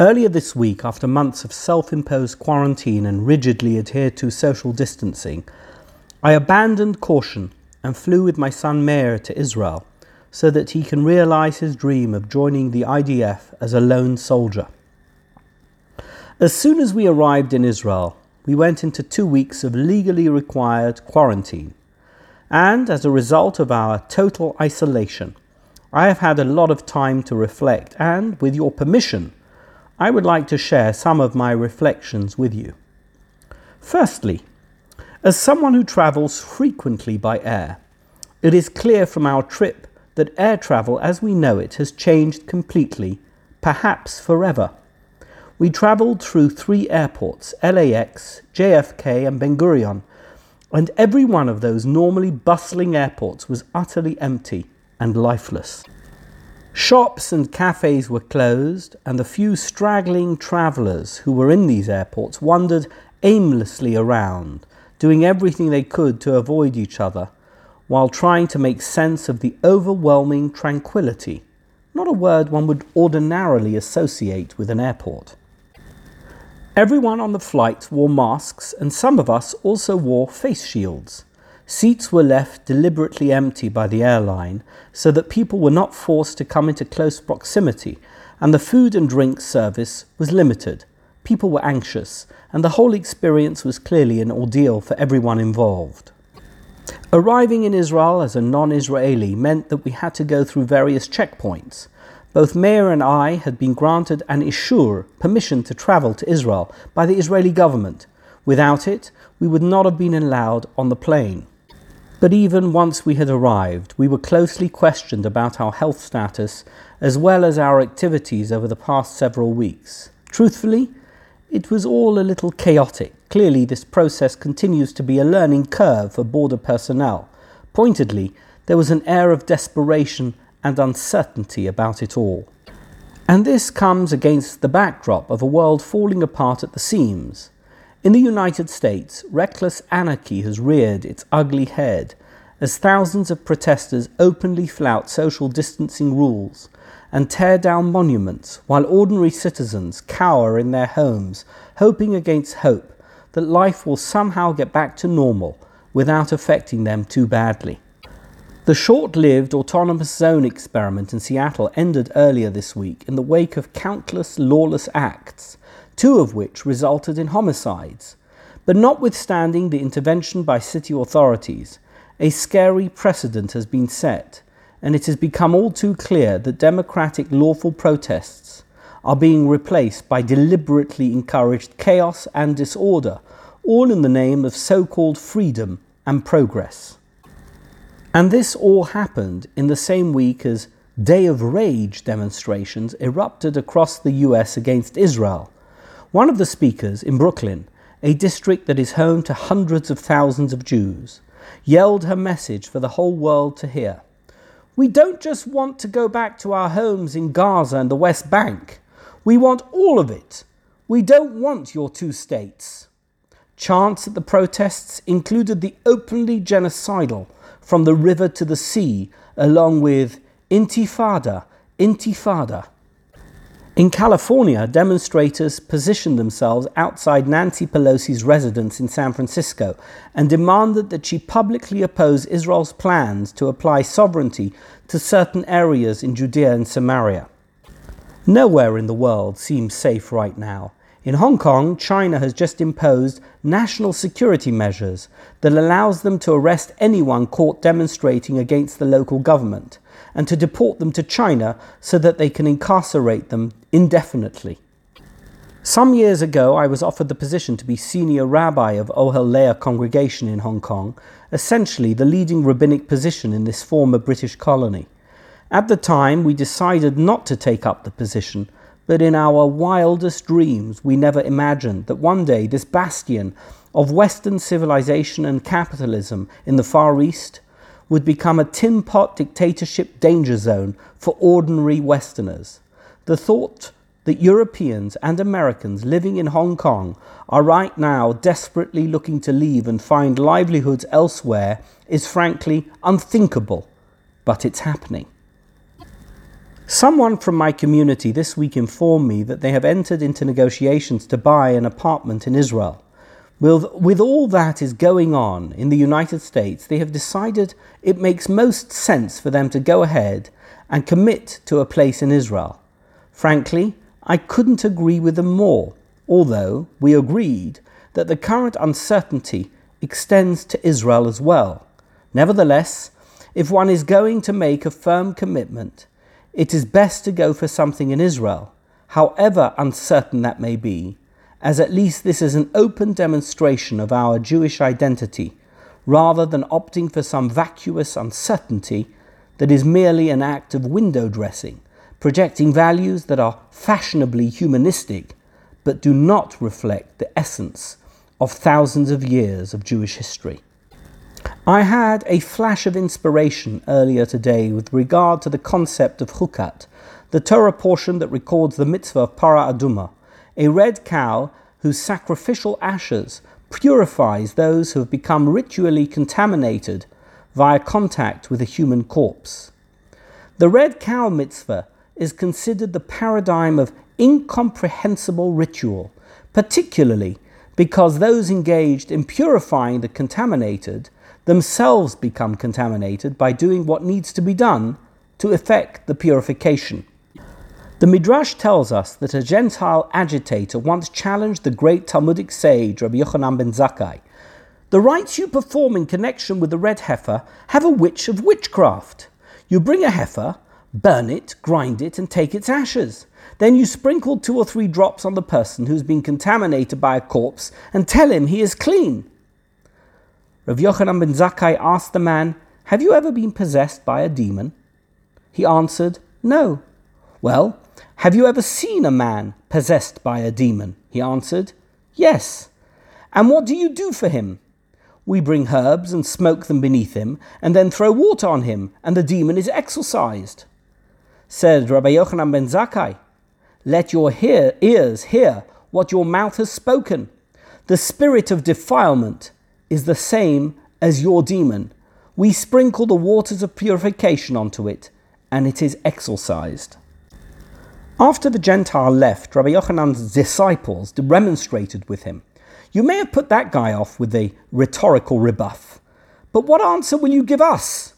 Earlier this week, after months of self imposed quarantine and rigidly adhered to social distancing, I abandoned caution and flew with my son Meir to Israel so that he can realize his dream of joining the IDF as a lone soldier. As soon as we arrived in Israel, we went into two weeks of legally required quarantine. And as a result of our total isolation, I have had a lot of time to reflect, and with your permission, I would like to share some of my reflections with you. Firstly, as someone who travels frequently by air, it is clear from our trip that air travel as we know it has changed completely, perhaps forever. We travelled through three airports LAX, JFK, and Ben Gurion, and every one of those normally bustling airports was utterly empty and lifeless. Shops and cafes were closed, and the few straggling travellers who were in these airports wandered aimlessly around, doing everything they could to avoid each other while trying to make sense of the overwhelming tranquility, not a word one would ordinarily associate with an airport. Everyone on the flight wore masks, and some of us also wore face shields. Seats were left deliberately empty by the airline so that people were not forced to come into close proximity, and the food and drink service was limited. People were anxious, and the whole experience was clearly an ordeal for everyone involved. Arriving in Israel as a non Israeli meant that we had to go through various checkpoints. Both Meir and I had been granted an ishur, permission to travel to Israel, by the Israeli government. Without it, we would not have been allowed on the plane. But even once we had arrived, we were closely questioned about our health status as well as our activities over the past several weeks. Truthfully, it was all a little chaotic. Clearly, this process continues to be a learning curve for border personnel. Pointedly, there was an air of desperation and uncertainty about it all. And this comes against the backdrop of a world falling apart at the seams. In the United States, reckless anarchy has reared its ugly head as thousands of protesters openly flout social distancing rules and tear down monuments while ordinary citizens cower in their homes, hoping against hope that life will somehow get back to normal without affecting them too badly. The short lived autonomous zone experiment in Seattle ended earlier this week in the wake of countless lawless acts, two of which resulted in homicides. But notwithstanding the intervention by city authorities, a scary precedent has been set, and it has become all too clear that democratic lawful protests are being replaced by deliberately encouraged chaos and disorder, all in the name of so called freedom and progress. And this all happened in the same week as Day of Rage demonstrations erupted across the US against Israel. One of the speakers in Brooklyn, a district that is home to hundreds of thousands of Jews, yelled her message for the whole world to hear. We don't just want to go back to our homes in Gaza and the West Bank. We want all of it. We don't want your two states. Chants at the protests included the openly genocidal from the river to the sea, along with Intifada, Intifada. In California, demonstrators positioned themselves outside Nancy Pelosi's residence in San Francisco and demanded that she publicly oppose Israel's plans to apply sovereignty to certain areas in Judea and Samaria. Nowhere in the world seems safe right now. In Hong Kong, China has just imposed national security measures that allows them to arrest anyone caught demonstrating against the local government and to deport them to China so that they can incarcerate them indefinitely. Some years ago, I was offered the position to be senior rabbi of Ohel Leah congregation in Hong Kong, essentially the leading rabbinic position in this former British colony. At the time, we decided not to take up the position, but in our wildest dreams, we never imagined that one day this bastion of Western civilization and capitalism in the Far East would become a tin pot dictatorship danger zone for ordinary Westerners. The thought that Europeans and Americans living in Hong Kong are right now desperately looking to leave and find livelihoods elsewhere is frankly unthinkable, but it's happening. Someone from my community this week informed me that they have entered into negotiations to buy an apartment in Israel. With, with all that is going on in the United States, they have decided it makes most sense for them to go ahead and commit to a place in Israel. Frankly, I couldn't agree with them more, although we agreed that the current uncertainty extends to Israel as well. Nevertheless, if one is going to make a firm commitment, it is best to go for something in Israel, however uncertain that may be, as at least this is an open demonstration of our Jewish identity, rather than opting for some vacuous uncertainty that is merely an act of window dressing, projecting values that are fashionably humanistic but do not reflect the essence of thousands of years of Jewish history. I had a flash of inspiration earlier today with regard to the concept of chukat, the Torah portion that records the mitzvah of para aduma, a red cow whose sacrificial ashes purifies those who have become ritually contaminated via contact with a human corpse. The red cow mitzvah is considered the paradigm of incomprehensible ritual, particularly because those engaged in purifying the contaminated themselves become contaminated by doing what needs to be done to effect the purification. The Midrash tells us that a Gentile agitator once challenged the great Talmudic sage Rabbi Yochanan ben Zakkai. The rites you perform in connection with the red heifer have a witch of witchcraft. You bring a heifer, burn it, grind it, and take its ashes. Then you sprinkle two or three drops on the person who's been contaminated by a corpse and tell him he is clean. Rav Yochanan ben Zakkai asked the man, Have you ever been possessed by a demon? He answered, No. Well, have you ever seen a man possessed by a demon? He answered, Yes. And what do you do for him? We bring herbs and smoke them beneath him, and then throw water on him, and the demon is exorcised. Said Rabbi Yochanan ben Zakkai, Let your hear, ears hear what your mouth has spoken. The spirit of defilement is the same as your demon. We sprinkle the waters of purification onto it, and it is exorcised. After the Gentile left, Rabbi Yochanan's disciples remonstrated with him. You may have put that guy off with a rhetorical rebuff, but what answer will you give us?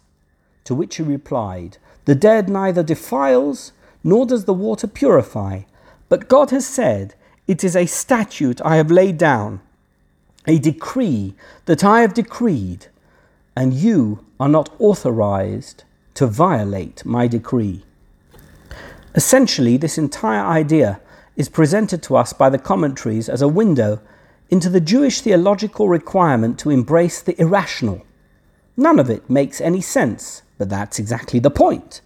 To which he replied, The dead neither defiles nor does the water purify, but God has said, It is a statute I have laid down a decree that I have decreed, and you are not authorized to violate my decree. Essentially, this entire idea is presented to us by the commentaries as a window into the Jewish theological requirement to embrace the irrational. None of it makes any sense, but that's exactly the point.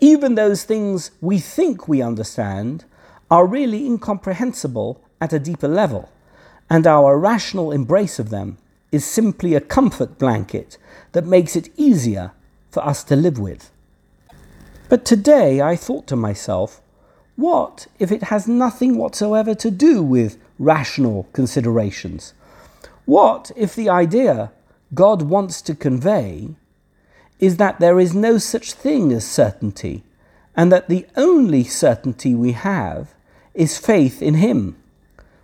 Even those things we think we understand are really incomprehensible at a deeper level and our rational embrace of them is simply a comfort blanket that makes it easier for us to live with. But today I thought to myself, what if it has nothing whatsoever to do with rational considerations? What if the idea God wants to convey is that there is no such thing as certainty, and that the only certainty we have is faith in Him?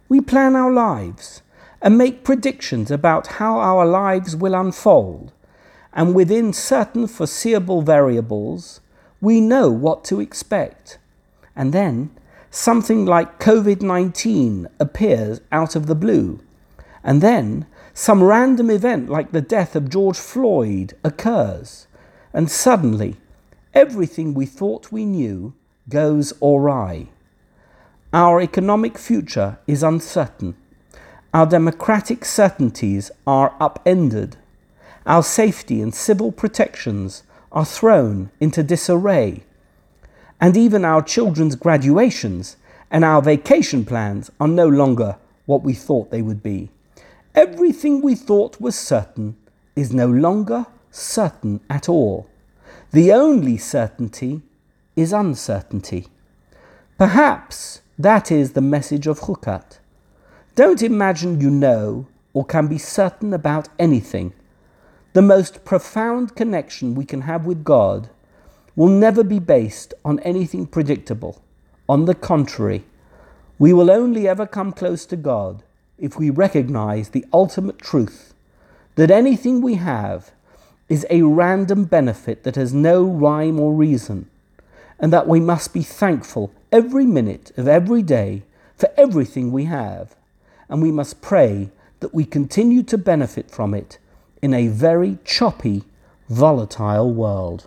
We plan our lives and make predictions about how our lives will unfold, and within certain foreseeable variables, we know what to expect. And then something like COVID 19 appears out of the blue. And then some random event like the death of George Floyd occurs. And suddenly, everything we thought we knew goes awry. Our economic future is uncertain. Our democratic certainties are upended. Our safety and civil protections are thrown into disarray. And even our children's graduations and our vacation plans are no longer what we thought they would be. Everything we thought was certain is no longer certain at all. The only certainty is uncertainty. Perhaps that is the message of Chukat. Don't imagine you know or can be certain about anything. The most profound connection we can have with God will never be based on anything predictable. On the contrary, we will only ever come close to God if we recognize the ultimate truth that anything we have is a random benefit that has no rhyme or reason, and that we must be thankful every minute of every day for everything we have, and we must pray that we continue to benefit from it in a very choppy, volatile world.